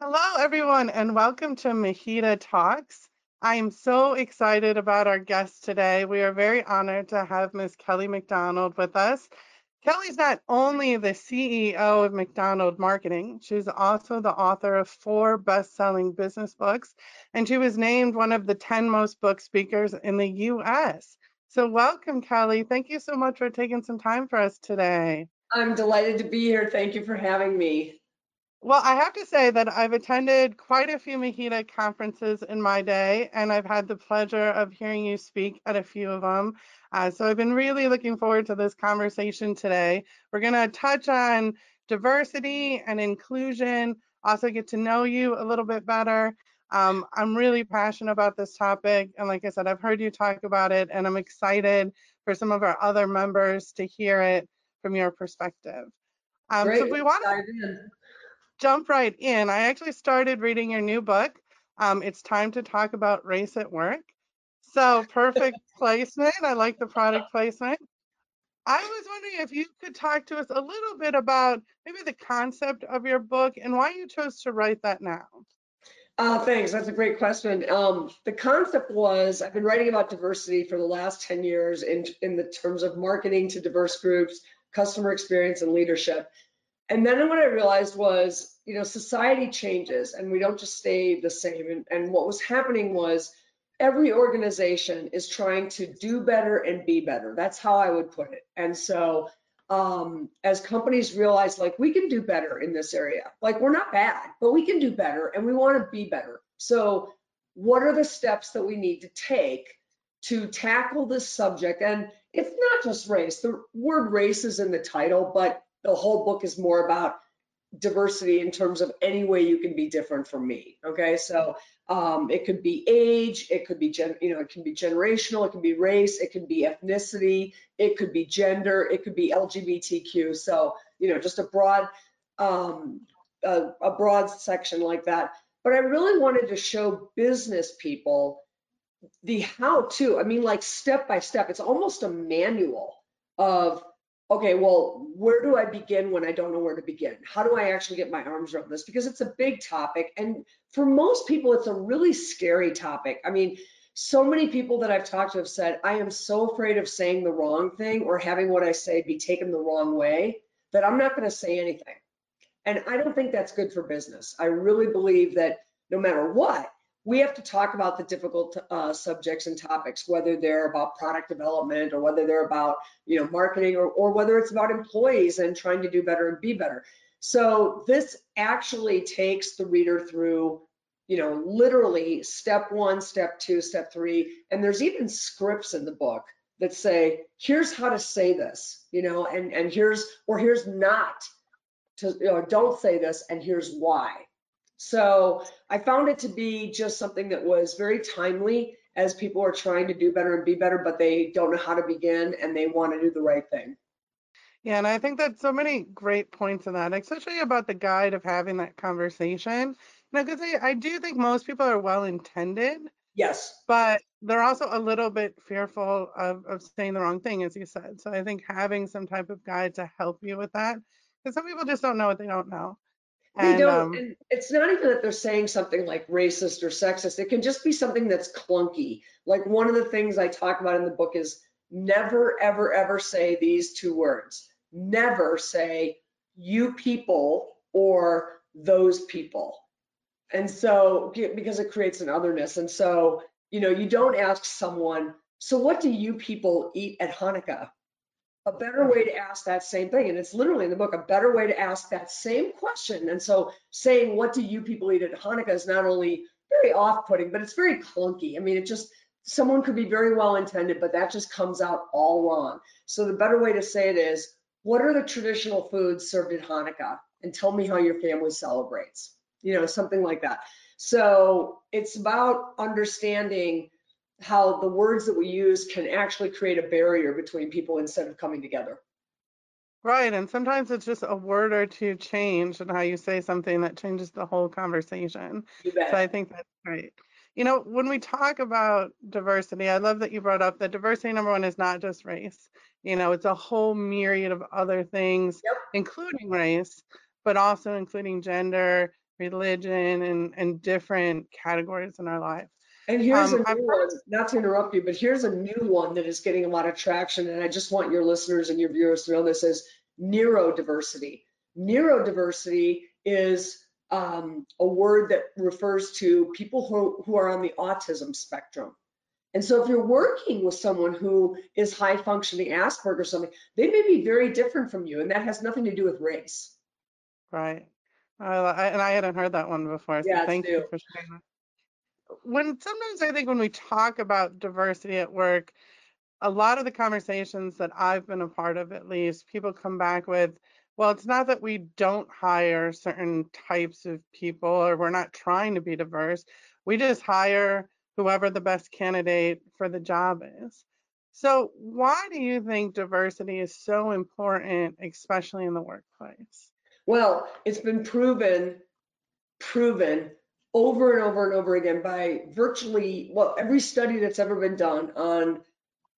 Hello, everyone, and welcome to MHEDA Talks. I am so excited about our guest today. We are very honored to have Ms. Kelly McDonald with us. Kelly's not only the CEO of McDonald Marketing, she's also the author of four best selling business books, and she was named one of the 10 most book speakers in the US. So, welcome, Kelly. Thank you so much for taking some time for us today. I'm delighted to be here. Thank you for having me. Well, I have to say that I've attended quite a few MHEDA conferences in my day, and I've had the pleasure of hearing you speak at a few of them. Uh, so I've been really looking forward to this conversation today. We're going to touch on diversity and inclusion, also get to know you a little bit better. Um, I'm really passionate about this topic, and like I said, I've heard you talk about it, and I'm excited for some of our other members to hear it from your perspective. Um, Great. So if we want to jump right in. I actually started reading your new book. Um, it's time to talk about race at work. So perfect placement. I like the product placement. I was wondering if you could talk to us a little bit about maybe the concept of your book and why you chose to write that now. Uh, thanks. That's a great question. Um, the concept was I've been writing about diversity for the last 10 years in, in the terms of marketing to diverse groups, customer experience, and leadership. And then what I realized was, you know, society changes and we don't just stay the same. And, and what was happening was every organization is trying to do better and be better. That's how I would put it. And so um, as companies realize like we can do better in this area, like we're not bad, but we can do better and we want to be better. So what are the steps that we need to take to tackle this subject? And it's not just race. The word race is in the title, but the whole book is more about diversity in terms of any way you can be different from me. Okay, so um, it could be age, it could be gen, you know, it can be generational, it can be race, it can be ethnicity, it could be gender, it could be LGBTQ. So you know, just a broad, um, a, a broad section like that. But I really wanted to show business people the how to. I mean, like step by step. It's almost a manual of okay, well, where do I begin when I don't know where to begin? How do I actually get my arms around this? Because it's a big topic. And for most people, it's a really scary topic. I mean, so many people that I've talked to have said, I am so afraid of saying the wrong thing or having what I say be taken the wrong way that I'm not going to say anything. And I don't think that's good for business. I really believe that no matter what, we have to talk about the difficult uh, subjects and topics, whether they're about product development or whether they're about you know marketing or, or whether it's about employees and trying to do better and be better. So this actually takes the reader through you know literally step one, step two, step three, and there's even scripts in the book that say here's how to say this, you know, and and here's or here's not to you know, don't say this and here's why so I found it to be just something that was very timely as people are trying to do better and be better, but they don't know how to begin and they want to do the right thing. Yeah, and I think that's so many great points in that, especially about the guide of having that conversation. Know, because I, I do think most people are well intended. Yes. But they're also a little bit fearful of, of saying the wrong thing, as you said. So I think having some type of guide to help you with that, because some people just don't know what they don't know. They don't, um, and it's not even that they're saying something like racist or sexist. It can just be something that's clunky. Like one of the things I talk about in the book is never, ever, ever say these two words. Never say you people or those people. And so, because it creates an otherness. And so, you know, you don't ask someone, so what do you people eat at Hanukkah? A better way to ask that same thing, and it's literally in the book, a better way to ask that same question. And so saying, what do you people eat at Hanukkah is not only very off-putting, but it's very clunky. I mean, it just, someone could be very well intended, but that just comes out all wrong. So the better way to say it is, what are the traditional foods served at Hanukkah? And tell me how your family celebrates, you know, something like that. So it's about understanding how the words that we use can actually create a barrier between people instead of coming together. Right. And sometimes it's just a word or two change and how you say something that changes the whole conversation. So I think that's great. You know, when we talk about diversity, I love that you brought up that diversity number one is not just race. You know, it's a whole myriad of other things, yep. including race, but also including gender, religion, and, and different categories in our life. And here's Um, a I've new one, not to interrupt you, but here's a new one that is getting a lot of traction. And I just want your listeners and your viewers to know this is neurodiversity. Neurodiversity is um, a word that refers to people who, who are on the autism spectrum. And so if you're working with someone who is high functioning Asperger or something, they may be very different from you. And that has nothing to do with race. Right. I, I, and I hadn't heard that one before, so Yeah, it's thank you for sharing that. When sometimes I think when we talk about diversity at work, a lot of the conversations that I've been a part of, at least, people come back with, well, it's not that we don't hire certain types of people or we're not trying to be diverse. We just hire whoever the best candidate for the job is. So, why do you think diversity is so important, especially in the workplace? Well, it's been proven, proven over and over and over again by virtually, well, every study that's ever been done on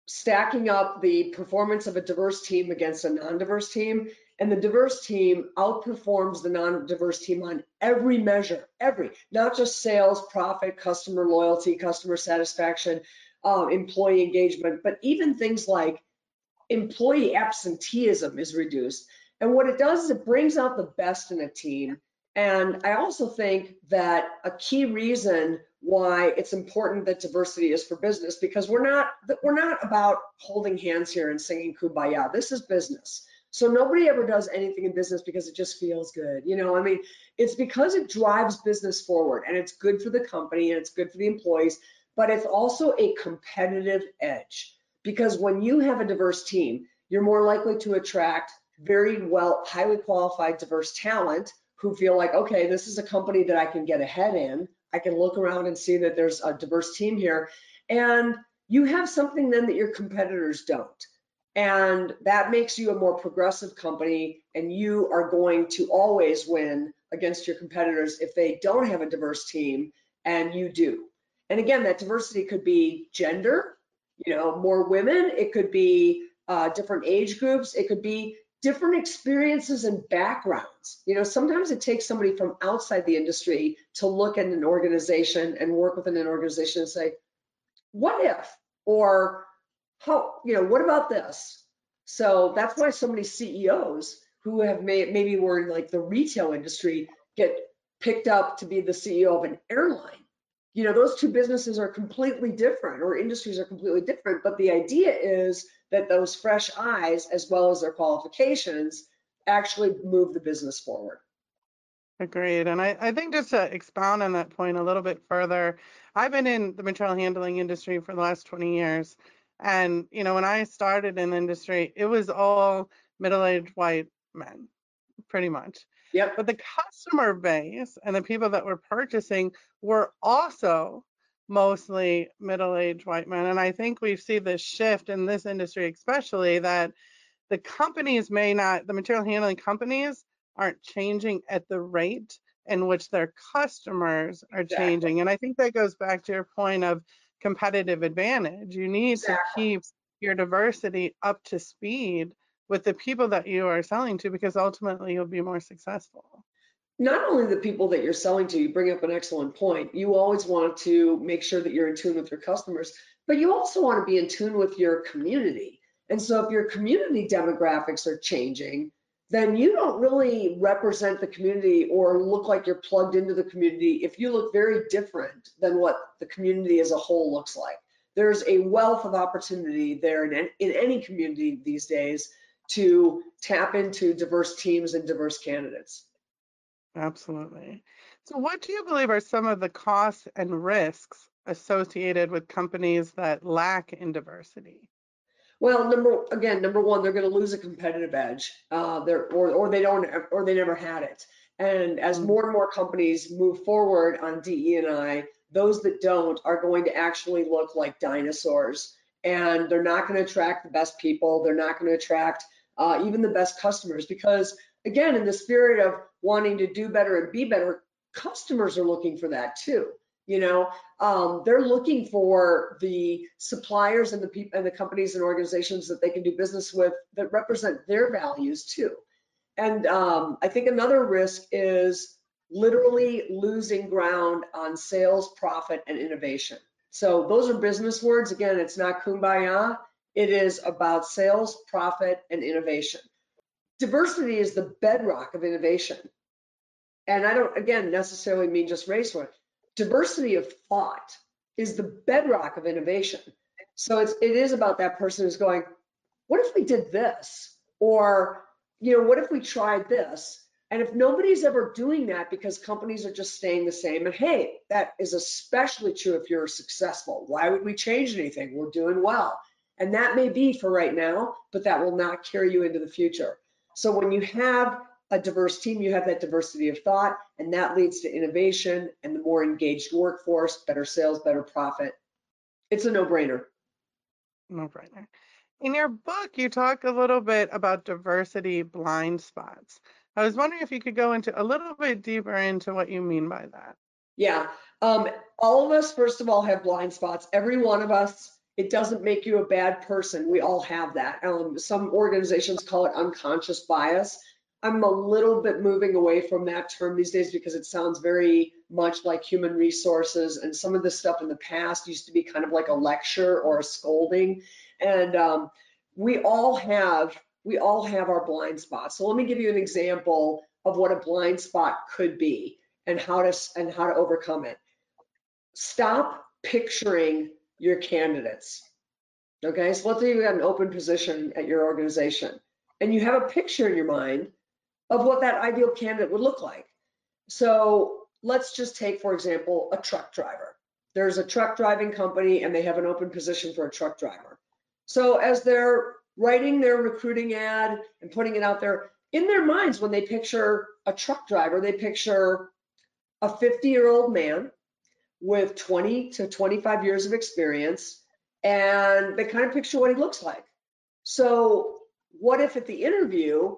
stacking up the performance of a diverse team against a non-diverse team. And the diverse team outperforms the non-diverse team on every measure, every, not just sales, profit, customer loyalty, customer satisfaction, um, employee engagement, but even things like employee absenteeism is reduced. And what it does is it brings out the best in a team. And I also think that a key reason why it's important that diversity is for business because we're not we're not about holding hands here and singing kumbaya. This is business. So nobody ever does anything in business because it just feels good. You know, I mean, it's because it drives business forward and it's good for the company and it's good for the employees, but it's also a competitive edge because when you have a diverse team, you're more likely to attract very well, highly qualified, diverse talent who feel like, okay, this is a company that I can get ahead in. I can look around and see that there's a diverse team here. And you have something then that your competitors don't. And that makes you a more progressive company, and you are going to always win against your competitors if they don't have a diverse team and you do. And again, that diversity could be gender, you know, more women, it could be uh, different age groups, it could be different experiences and backgrounds. You know, sometimes it takes somebody from outside the industry to look at an organization and work within an organization and say, what if? Or how, you know, what about this? So that's why so many CEOs who have made, maybe were in like the retail industry get picked up to be the CEO of an airline. You know, those two businesses are completely different or industries are completely different, but the idea is that those fresh eyes, as well as their qualifications, actually move the business forward. Agreed. And I, I think just to expound on that point a little bit further, I've been in the material handling industry for the last 20 years. And, you know, when I started in the industry, it was all middle aged white men, pretty much. Yep. But the customer base and the people that were purchasing were also mostly middle aged white men. And I think we see this shift in this industry, especially that the companies may not, the material handling companies aren't changing at the rate in which their customers are Exactly. changing. And I think that goes back to your point of competitive advantage. You need Exactly. to keep your diversity up to speed with the people that you are selling to because ultimately you'll be more successful. Not only the people that you're selling to, you bring up an excellent point. You always want to make sure that you're in tune with your customers, but you also want to be in tune with your community. And so if your community demographics are changing, then you don't really represent the community or look like you're plugged into the community if you look very different than what the community as a whole looks like. There's a wealth of opportunity there in, any community these days to tap into diverse teams and diverse candidates. Absolutely. So, what do you believe are some of the costs and risks associated with companies that lack in diversity? Well, number again, number one, they're going to lose a competitive edge. Uh, they're or or they don't or they never had it. And as Mm. more and more companies move forward on DE and I, those that don't are going to actually look like dinosaurs, and they're not going to attract the best people. They're not going to attract uh, even the best customers because again, in the spirit of wanting to do better and be better, customers are looking for that too. You know, um, they're looking for the suppliers and the people and the companies and organizations that they can do business with that represent their values too. And um, I think another risk is literally losing ground on sales, profit, and innovation. So those are business words. Again, it's not kumbaya. It is about sales, profit, and innovation. Diversity is the bedrock of innovation. And I don't, again, necessarily mean just race one. Diversity of thought is the bedrock of innovation. So it's, it is about that person who's going, what if we did this? Or, you know, what if we tried this? And if nobody's ever doing that because companies are just staying the same, and hey, that is especially true if you're successful. Why would we change anything? We're doing well. And that may be for right now, but that will not carry you into the future. So when you have a diverse team, you have that diversity of thought, and that leads to innovation and the more engaged workforce, better sales, better profit. It's a no brainer. No brainer. In your book, you talk a little bit about diversity blind spots. I was wondering if you could go into a little bit deeper into what you mean by that. Yeah. Um, all of us, first of all, have blind spots. Every one of us. It doesn't make you a bad person. We all have that. Um, some organizations call it unconscious bias. I'm a little bit moving away from that term these days because it sounds very much like human resources. And some of the stuff in the past used to be kind of like a lecture or a scolding. And um, we all have we all have our blind spots. So let me give you an example of what a blind spot could be and how to and how to overcome it. Stop picturing your candidates. Okay, so let's say you've got an open position at your organization and you have a picture in your mind of what that ideal candidate would look like. So let's just take, for example, a truck driver. There's a truck driving company and they have an open position for a truck driver. So as they're writing their recruiting ad and putting it out there, in their minds, when they picture a truck driver, they picture a 50 year old man with 20 to 25 years of experience and they kind of picture what he looks like. So, what if at the interview,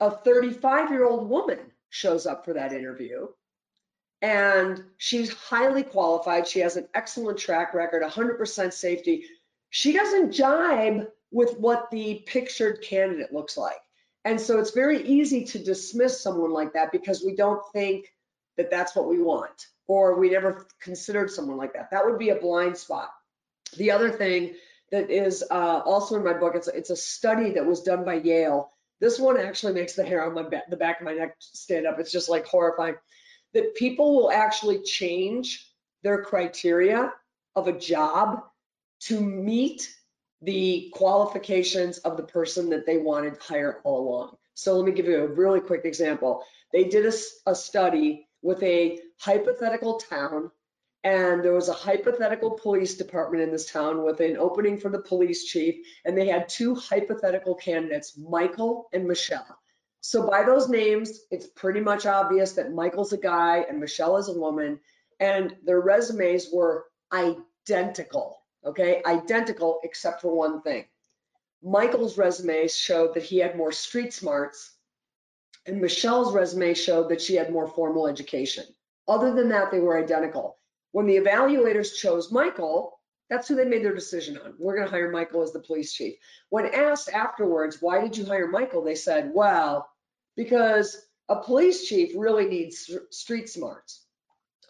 a 35 year old woman shows up for that interview and she's highly qualified? She has an excellent track record, 100% safety. She doesn't jibe with what the pictured candidate looks like. And so it's very easy to dismiss someone like that because we don't think that that's what we want or we never considered someone like that. That would be a blind spot. The other thing that is uh, also in my book, it's, it's a study that was done by Yale. This one actually makes the hair on my back, the back of my neck stand up. It's just like horrifying. That people will actually change their criteria of a job to meet the qualifications of the person that they wanted to hire all along. So let me give you a really quick example. They did a, a study with a hypothetical town and there was a hypothetical police department in this town with an opening for the police chief and they had two hypothetical candidates michael and michelle so by those names it's pretty much obvious that michael's a guy and michelle is a woman and their resumes were identical okay, identical except for one thing. Michael's resume showed that he had more street smarts, and Michelle's resume showed that she had more formal education. Other than that, they were identical. When the evaluators chose Michael, that's who they made their decision on. We're going to hire Michael as the police chief. When asked afterwards, why did you hire Michael? They said, well, because a police chief really needs street smarts.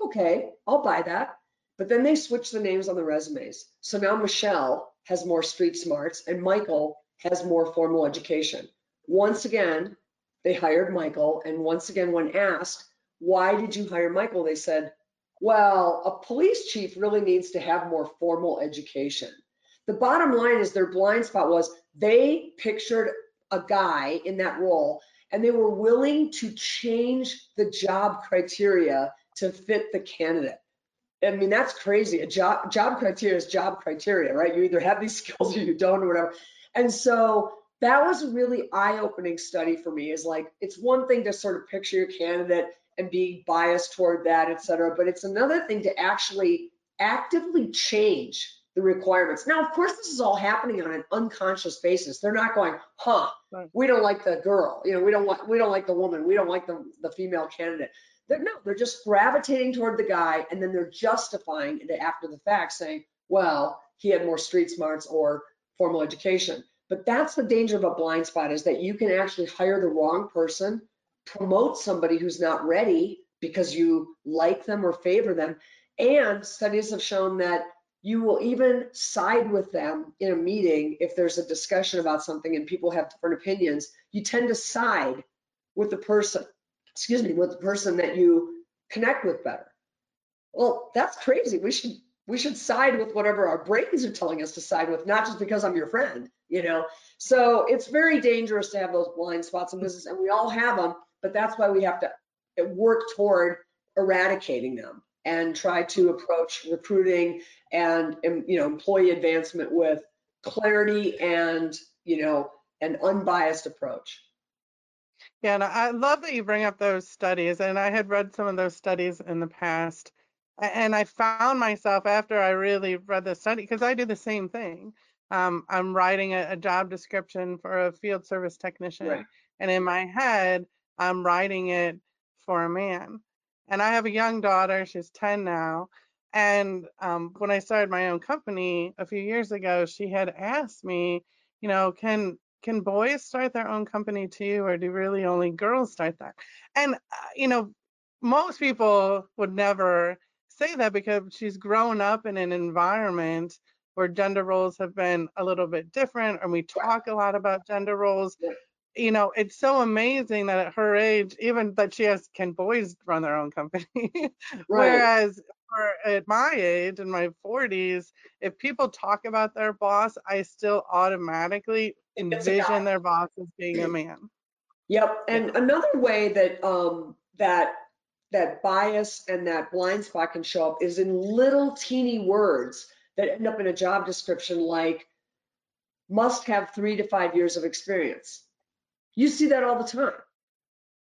Okay, I'll buy that. But then they switched the names on the resumes. So now Michelle has more street smarts and Michael has more formal education. Once again, they hired Michael. And once again, when asked, why did you hire Michael? They said, well, a police chief really needs to have more formal education. The bottom line is their blind spot was they pictured a guy in that role and they were willing to change the job criteria to fit the candidate. I mean, that's crazy. A job job criteria is job criteria, right? You either have these skills or you don't or whatever. And so that was a really eye-opening study for me is like it's one thing to sort of picture your candidate and be biased toward that, et cetera, but it's another thing to actually actively change the requirements. Now, of course, this is all happening on an unconscious basis. They're not going, huh, we don't like the girl, you know, we don't want we don't like the woman, we don't like the, the female candidate. They're, no, they're just gravitating toward the guy and then they're justifying it after the fact saying, well, he had more street smarts or formal education. But that's the danger of a blind spot is that you can actually hire the wrong person, promote somebody who's not ready because you like them or favor them. And studies have shown that you will even side with them in a meeting if there's a discussion about something and people have different opinions. You tend to side with the person, excuse me, with the person that you connect with better. Well, that's crazy. We should we should side with whatever our brains are telling us to side with, not just because I'm your friend, you know. So it's very dangerous to have those blind spots in mm-hmm. business, and we all have them. But that's why we have to uh, work toward eradicating them and try to mm-hmm. approach recruiting and you know employee advancement with clarity and you know an unbiased approach. Yeah, and I love that you bring up those studies, and I had read some of those studies in the past, and I found myself after I really read the study because I do the same thing. Um, I'm writing a, a, job description for a field service technician, right. and in my head, I'm writing it for a man. And I have a young daughter; she's 10 now. And um, when I started my own company a few years ago, she had asked me, you know, can can boys start their own company too, or do really only girls start that? And uh, you know, most people would never say that because she's grown up in an environment where gender roles have been a little bit different, and we talk a lot about gender roles. You know, it's so amazing that at her age, even that she has, can boys run their own company? right. Whereas for, at my age, in my 40s, if people talk about their boss, I still automatically envision their boss as being a man. Yep. And another way that um, that that bias and that blind spot can show up is in little teeny words that end up in a job description like must have three to five years of experience. You see that all the time.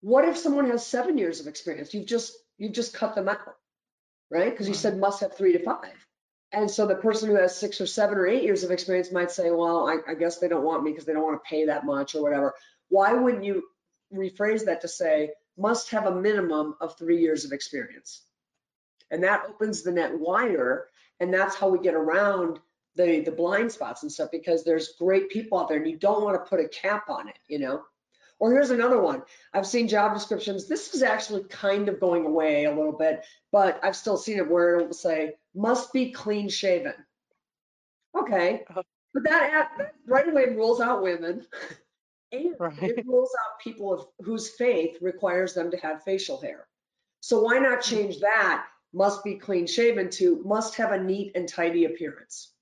What if someone has seven years of experience? You've just you've just cut them out, right? Because you mm-hmm. said must have three to five. And so the person who has six or seven or eight years of experience might say, well, I, I guess they don't want me because they don't want to pay that much or whatever. Why wouldn't you rephrase that to say, must have a minimum of three years of experience? And that opens the net wider. And that's how we get around the, the blind spots and stuff because there's great people out there and you don't want to put a cap on it, you know? Or here's another one. I've seen job descriptions. This is actually kind of going away a little bit, but I've still seen it where it will say must be clean shaven. Okay, uh-huh. but that, that right away rules out women. and right. it rules out people of, whose faith requires them to have facial hair. So why not hmm. change that must be clean shaven to must have a neat and tidy appearance?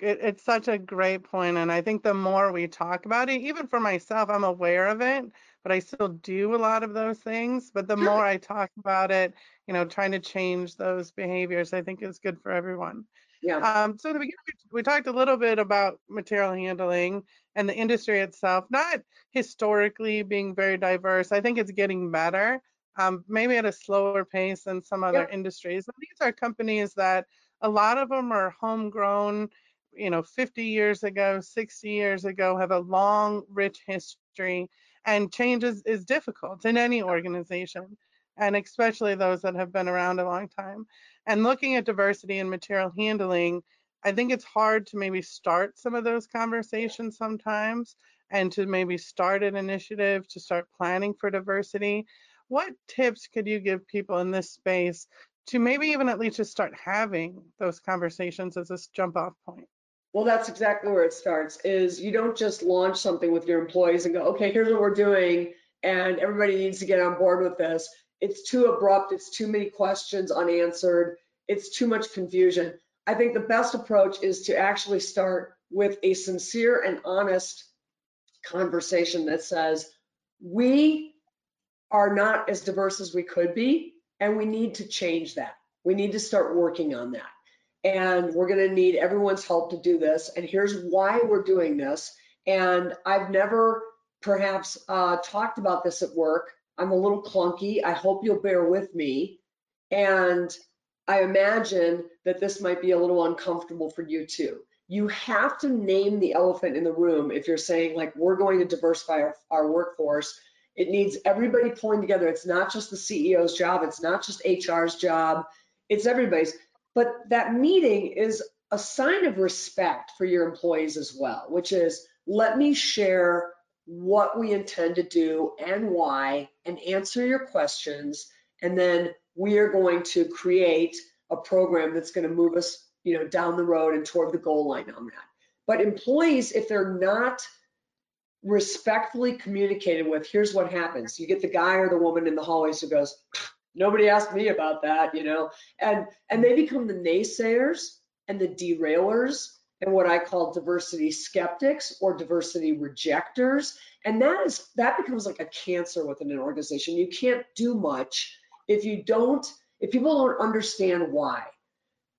it, it's such a great point and i think the more we talk about it even for myself i'm aware of it but i still do a lot of those things but the more i talk about it you know trying to change those behaviors i think is good for everyone yeah. Um, so the beginning we talked a little bit about material handling and the industry itself not historically being very diverse. I think it's getting better um, maybe at a slower pace than some other yep. industries and these are companies that a lot of them are homegrown you know 50 years ago 60 years ago have a long rich history and change is, is difficult in any organization and especially those that have been around a long time and looking at diversity and material handling i think it's hard to maybe start some of those conversations sometimes and to maybe start an initiative to start planning for diversity what tips could you give people in this space to maybe even at least just start having those conversations as a jump off point well, that's exactly where it starts is you don't just launch something with your employees and go, okay, here's what we're doing and everybody needs to get on board with this. It's too abrupt, it's too many questions unanswered, it's too much confusion. I think the best approach is to actually start with a sincere and honest conversation that says, we are not as diverse as we could be, and we need to change that. We need to start working on that and we're going to need everyone's help to do this. And here's why we're doing this. And I've never perhaps uh, talked about this at work. I'm a little clunky. I hope you'll bear with me. And I imagine that this might be a little uncomfortable for you too. You have to name the elephant in the room if you're saying like we're going to diversify our, our workforce. It needs everybody pulling together. It's not just the CEO's job. It's not just HR's job. It's everybody's. But that meeting is a sign of respect for your employees as well, which is let me share what we intend to do and why and answer your questions And then we are going to create a program that's going to move us, you know, down the road and toward the goal line on that. But employees, if they're not respectfully communicated with, here's what happens. You get the guy or the woman in the hallways who goes, nobody asked me about that, you know, and, and they become the naysayers and the derailers and what I call diversity skeptics or diversity rejectors. And that is, that becomes like a cancer within an organization. You can't do much if you don't, if people don't understand why.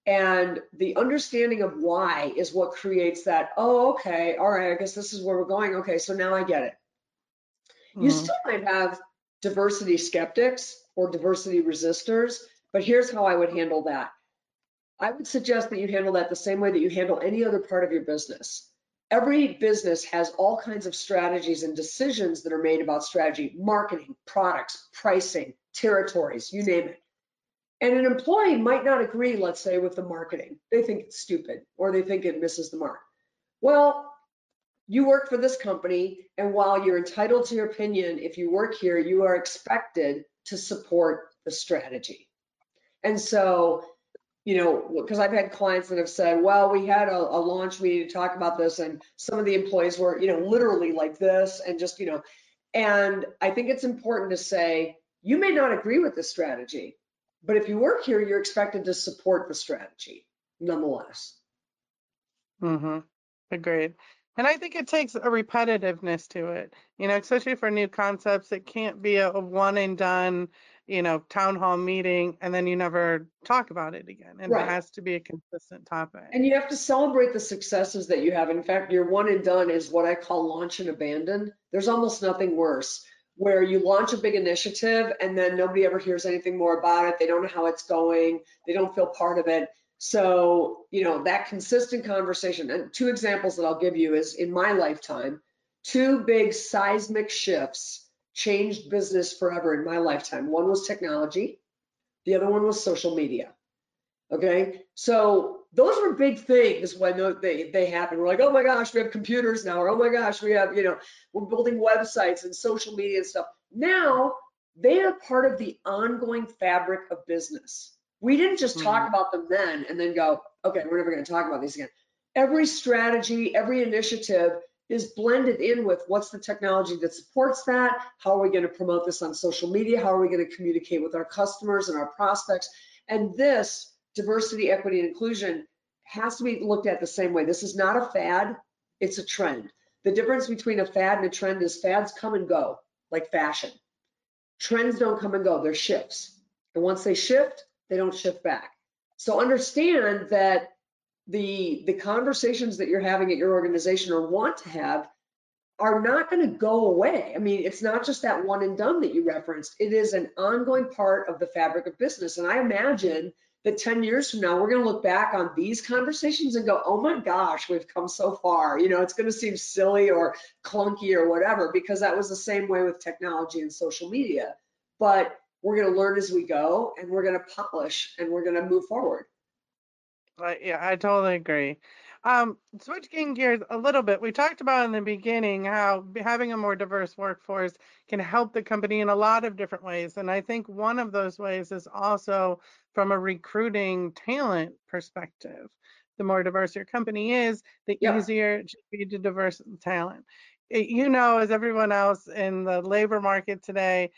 And the understanding of why is what creates that, oh, okay, all right, I guess this is where we're going. Okay, so now I get it. Mm-hmm. You still might have diversity skeptics or diversity resistors, but here's how I would handle that. I would suggest that you handle that the same way that you handle any other part of your business. Every business has all kinds of strategies and decisions that are made about strategy, marketing, products, pricing, territories, you name it. And an employee might not agree, let's say, with the marketing. They think it's stupid or they think it misses the mark. Well, you work for this company, and while you're entitled to your opinion, if you work here, you are expected to support the strategy. And so, you know, because I've had clients that have said, well, we had a, a launch meeting to talk about this, and some of the employees were, you know, literally like this, and just, you know, and I think it's important to say, you may not agree with the strategy, but if you work here, you're expected to support the strategy nonetheless. Mm-hmm. Agreed. And I think it takes a repetitiveness to it, you know, especially for new concepts. It can't be a one and done, you know, town hall meeting and then you never talk about it again. And right. it has to be a consistent topic. And you have to celebrate the successes that you have. In fact, your one and done is what I call launch and abandon. There's almost nothing worse where you launch a big initiative and then nobody ever hears anything more about it. They don't know how it's going. They don't feel part of it. So, you know, that consistent conversation and two examples that I'll give you is in my lifetime, two big seismic shifts changed business forever in my lifetime. One was technology. The other one was social media. Okay. So those were big things when they, they happened. We're like, oh my gosh, we have computers now, or oh my gosh, we have, you know, we're building websites and social media and stuff. Now they are part of the ongoing fabric of business. We didn't just talk mm-hmm. about them then and then go, okay, we're never going to talk about these again. Every strategy, every initiative is blended in with what's the technology that supports that? How are we going to promote this on social media? How are we going to communicate with our customers and our prospects? And this diversity, equity, and inclusion has to be looked at the same way. This is not a fad, it's a trend. The difference between a fad and a trend is fads come and go, like fashion. Trends don't come and go, they're shifts. And once they shift, they don't shift back. So understand that the the conversations that you're having at your organization or want to have are not going to go away. I mean, it's not just that one and done that you referenced. It is an ongoing part of the fabric of business. And I imagine that 10 years from now, we're going to look back on these conversations and go, oh my gosh, we've come so far. You know, it's going to seem silly or clunky or whatever, because that was the same way with technology and social media. But we're going to learn as we go and we're going to polish and we're going to move forward. Yeah, I totally agree. Um, switching gears a little bit, we talked about in the beginning how having a more diverse workforce can help the company in a lot of different ways. And I think one of those ways is also from a recruiting talent perspective. The more diverse your company is, the yeah. easier it should be to diverse talent. It, you know, as everyone else in the labor market today,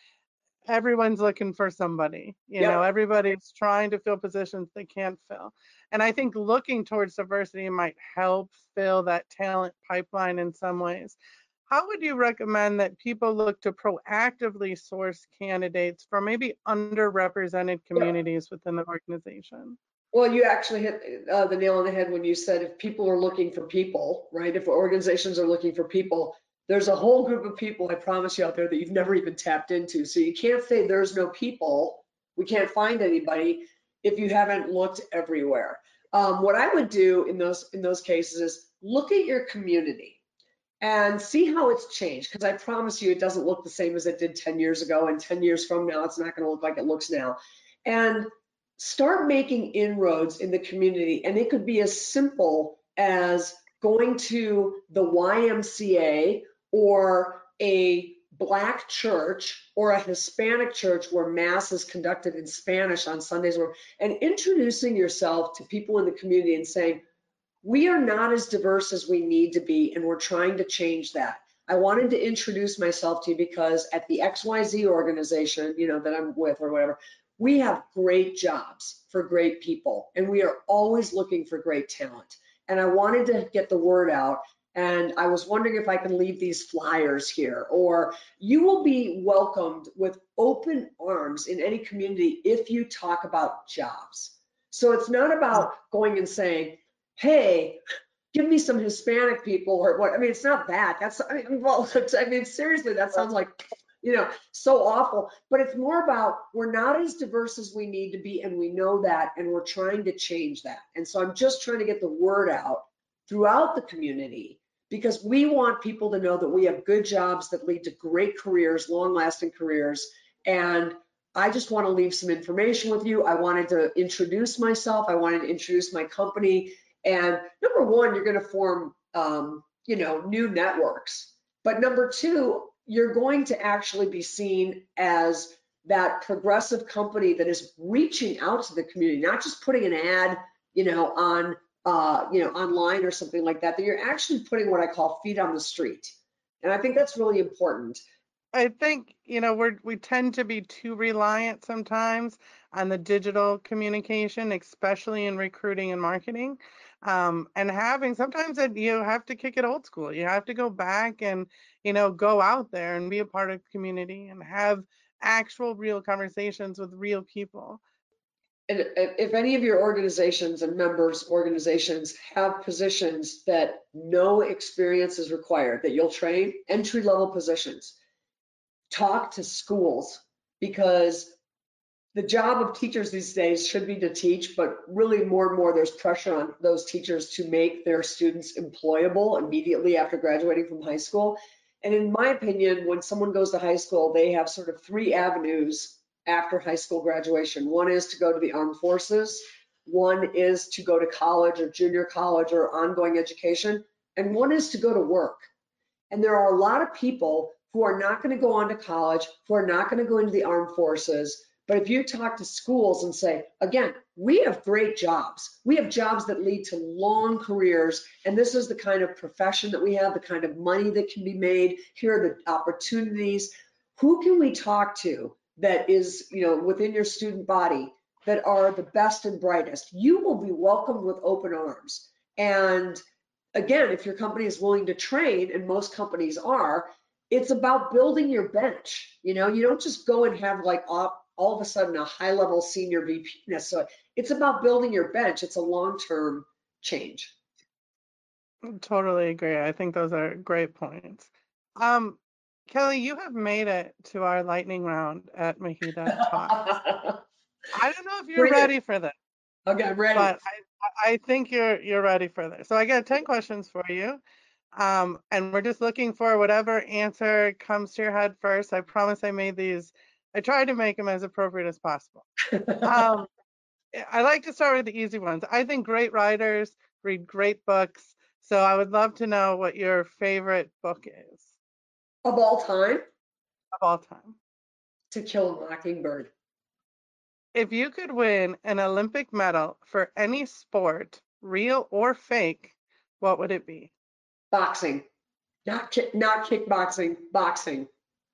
everyone's looking for somebody. You yep. know, everybody's trying to fill positions they can't fill. And I think looking towards diversity might help fill that talent pipeline in some ways. How would you recommend that people look to proactively source candidates from maybe underrepresented communities yep. within the organization? Well, you actually hit uh, the nail on the head when you said if people are looking for people, right? If organizations are looking for people, there's a whole group of people, I promise you out there, that you've never even tapped into. So you can't say there's no people, we can't find anybody if you haven't looked everywhere. Um, what I would do in those in those cases is look at your community and see how it's changed. Because I promise you, it doesn't look the same as it did 10 years ago, and 10 years from now, it's not going to look like it looks now. And start making inroads in the community, and it could be as simple as going to the YMCA or a black church or a Hispanic church where mass is conducted in Spanish on Sundays or and introducing yourself to people in the community and saying, we are not as diverse as we need to be and we're trying to change that. I wanted to introduce myself to you because at the XYZ organization, you know, that I'm with or whatever, we have great jobs for great people and we are always looking for great talent. And I wanted to get the word out and I was wondering if I can leave these flyers here, or you will be welcomed with open arms in any community if you talk about jobs. So it's not about going and saying, hey, give me some Hispanic people or what. I mean, it's not that. That's, I mean, well, I mean, seriously, that sounds like, you know, so awful. But it's more about we're not as diverse as we need to be, and we know that, and we're trying to change that. And so I'm just trying to get the word out throughout the community because we want people to know that we have good jobs that lead to great careers, long lasting careers. And I just want to leave some information with you. I wanted to introduce myself. I wanted to introduce my company. And number one, you're going to form, um, you know, new networks. But number two, you're going to actually be seen as that progressive company that is reaching out to the community, not just putting an ad, you know, on uh, you know, online or something like that, that you're actually putting what I call feet on the street. And I think that's really important. I think, you know, we're, we tend to be too reliant sometimes on the digital communication, especially in recruiting and marketing. Um, and having sometimes that you have to kick it old school. You have to go back and, you know, go out there and be a part of community and have actual real conversations with real people if any of your organizations and members organizations have positions that no experience is required, that you'll train, entry level positions, talk to schools because the job of teachers these days should be to teach, but really more and more there's pressure on those teachers to make their students employable immediately after graduating from high school. And in my opinion, when someone goes to high school, they have sort of three avenues after high school graduation. One is to go to the armed forces, one is to go to college or junior college or ongoing education, and one is to go to work. And there are a lot of people who are not going to go on to college, who are not going to go into the armed forces. But if you talk to schools and say, again, we have great jobs. We have jobs that lead to long careers. And this is the kind of profession that we have, the kind of money that can be made. Here are the opportunities. Who can we talk to that is, you know, within your student body that are the best and brightest, you will be welcomed with open arms. And again, if your company is willing to train, and most companies are, it's about building your bench. You know, you don't just go and have like all, all of a sudden a high level senior VP So It's about building your bench. It's a long term change. Totally agree. I think those are great points. Um, Kelly, you have made it to our lightning round at MHEDA Talks. I don't know if you're ready for this. Okay, I'm ready. But I, I think you're you're ready for this. So I got 10 questions for you. Um, and we're just looking for whatever answer comes to your head first. I promise I made these, I tried to make them as appropriate as possible. um, I like to start with the easy ones. I think great writers read great books. So I would love to know what your favorite book is. Of all time? Of all time. To Kill a Mockingbird. If you could win an Olympic medal for any sport, real or fake, what would it be? Boxing. Not ki- not kickboxing, boxing.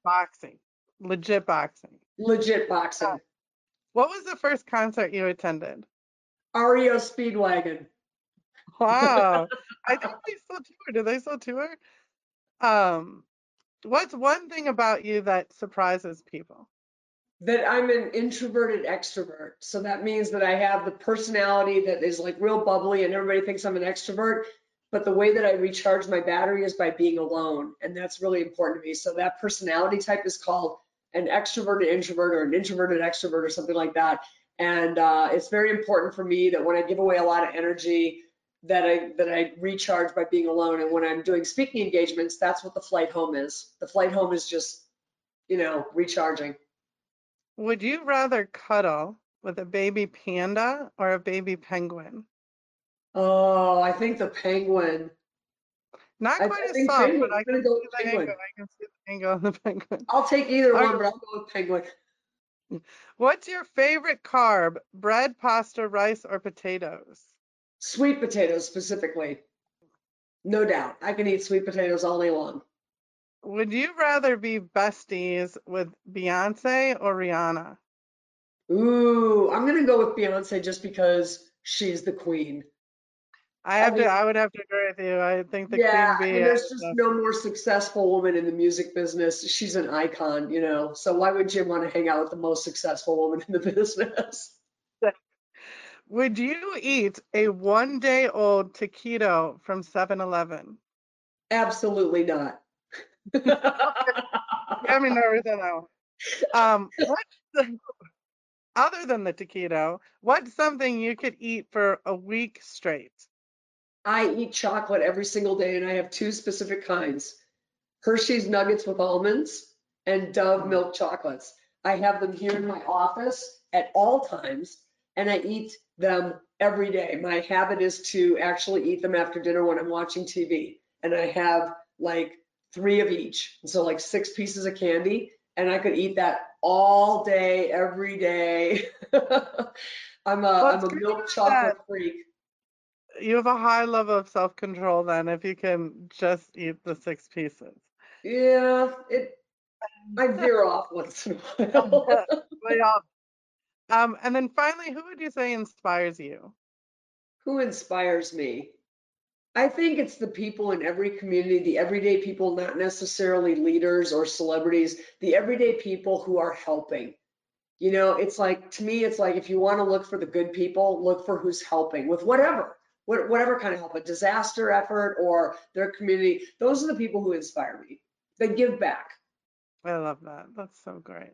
Boxing. Legit boxing. Legit boxing. Uh, what was the first concert you attended? REO Speedwagon. Wow. I think they still tour. Do they still tour? Um, What's one thing about you that surprises people? That I'm an introverted extrovert. So that means that I have the personality that is like real bubbly and everybody thinks I'm an extrovert. But the way that I recharge my battery is by being alone. And that's really important to me. So that personality type is called an extroverted introvert or an introverted extrovert or something like that. And uh, it's very important for me that when I give away a lot of energy, that I that I recharge by being alone. And when I'm doing speaking engagements, that's what the flight home is. The flight home is just, you know, recharging. Would you rather cuddle with a baby panda or a baby penguin? Oh, I think the penguin. Not quite I as soft, penguin. but I can go see with the penguin. angle. I can see the angle on the penguin. I'll take either All one, right. but I'll go with penguin. What's your favorite carb? Bread, pasta, rice, or potatoes? Sweet potatoes specifically. No doubt. I can eat sweet potatoes all day long. Would you rather be besties with Beyonce or Rihanna? Ooh, I'm gonna go with Beyonce just because she's the queen. I have mean- to. I would have to agree with you. I think the yeah, queen bee. and there's just no more successful woman in the music business. She's an icon, you know. So why would you want to hang out with the most successful woman in the business? Would you eat a one-day-old taquito from 7-Eleven? Absolutely not. I mean, everything else. Um, the, other than the taquito, what's something you could eat for a week straight? I eat chocolate every single day, and I have two specific kinds Hershey's Nuggets with almonds and Dove Mm. milk chocolates. I have them here in my office at all times, and I eat them every day. My habit is to actually eat them after dinner when I'm watching TV, and I have like three of each. So, like six pieces of candy, and I could eat that all day, every day. I'm a, Well, I'm a milk that- chocolate freak. You have a high level of self-control then if you can just eat the six pieces. Yeah, it. I veer off once in a while. Um, and then finally, who would you say inspires you? Who inspires me? I think it's the people in every community, the everyday people, not necessarily leaders or celebrities, the everyday people who are helping. You know, it's like, to me, it's like if you want to look for the good people, look for who's helping with whatever, whatever kind of help, a disaster effort or their community. Those are the people who inspire me. They give back. I love that. That's so great.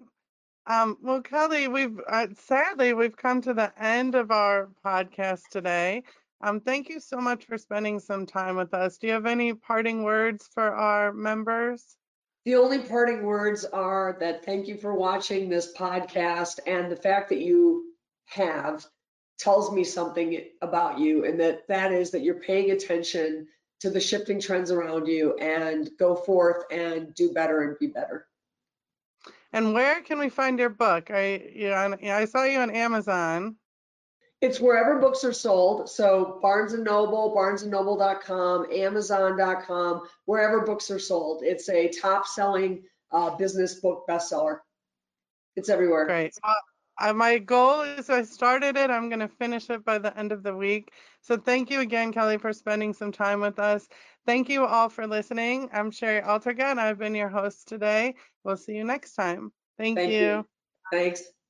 Um, well, Kelly, we've uh, sadly we've come to the end of our podcast today. Um, thank you so much for spending some time with us. Do you have any parting words for our members? The only parting words are that thank you for watching this podcast and the fact that you have tells me something about you and that that is that you're paying attention to the shifting trends around you and go forth and do better and be better. And where can we find your book? I you on, I saw you on Amazon. It's wherever books are sold. So Barnes and Noble, barnesandnoble.com, amazon.com, wherever books are sold. It's a top selling uh, business book bestseller. It's everywhere. Great. Uh, my goal is I started it. I'm going to finish it by the end of the week. So thank you again, Kelly, for spending some time with us. Thank you all for listening. I'm Shari Altergott, and I've been your host today. We'll see you next time. Thank, Thank you. you. Thanks.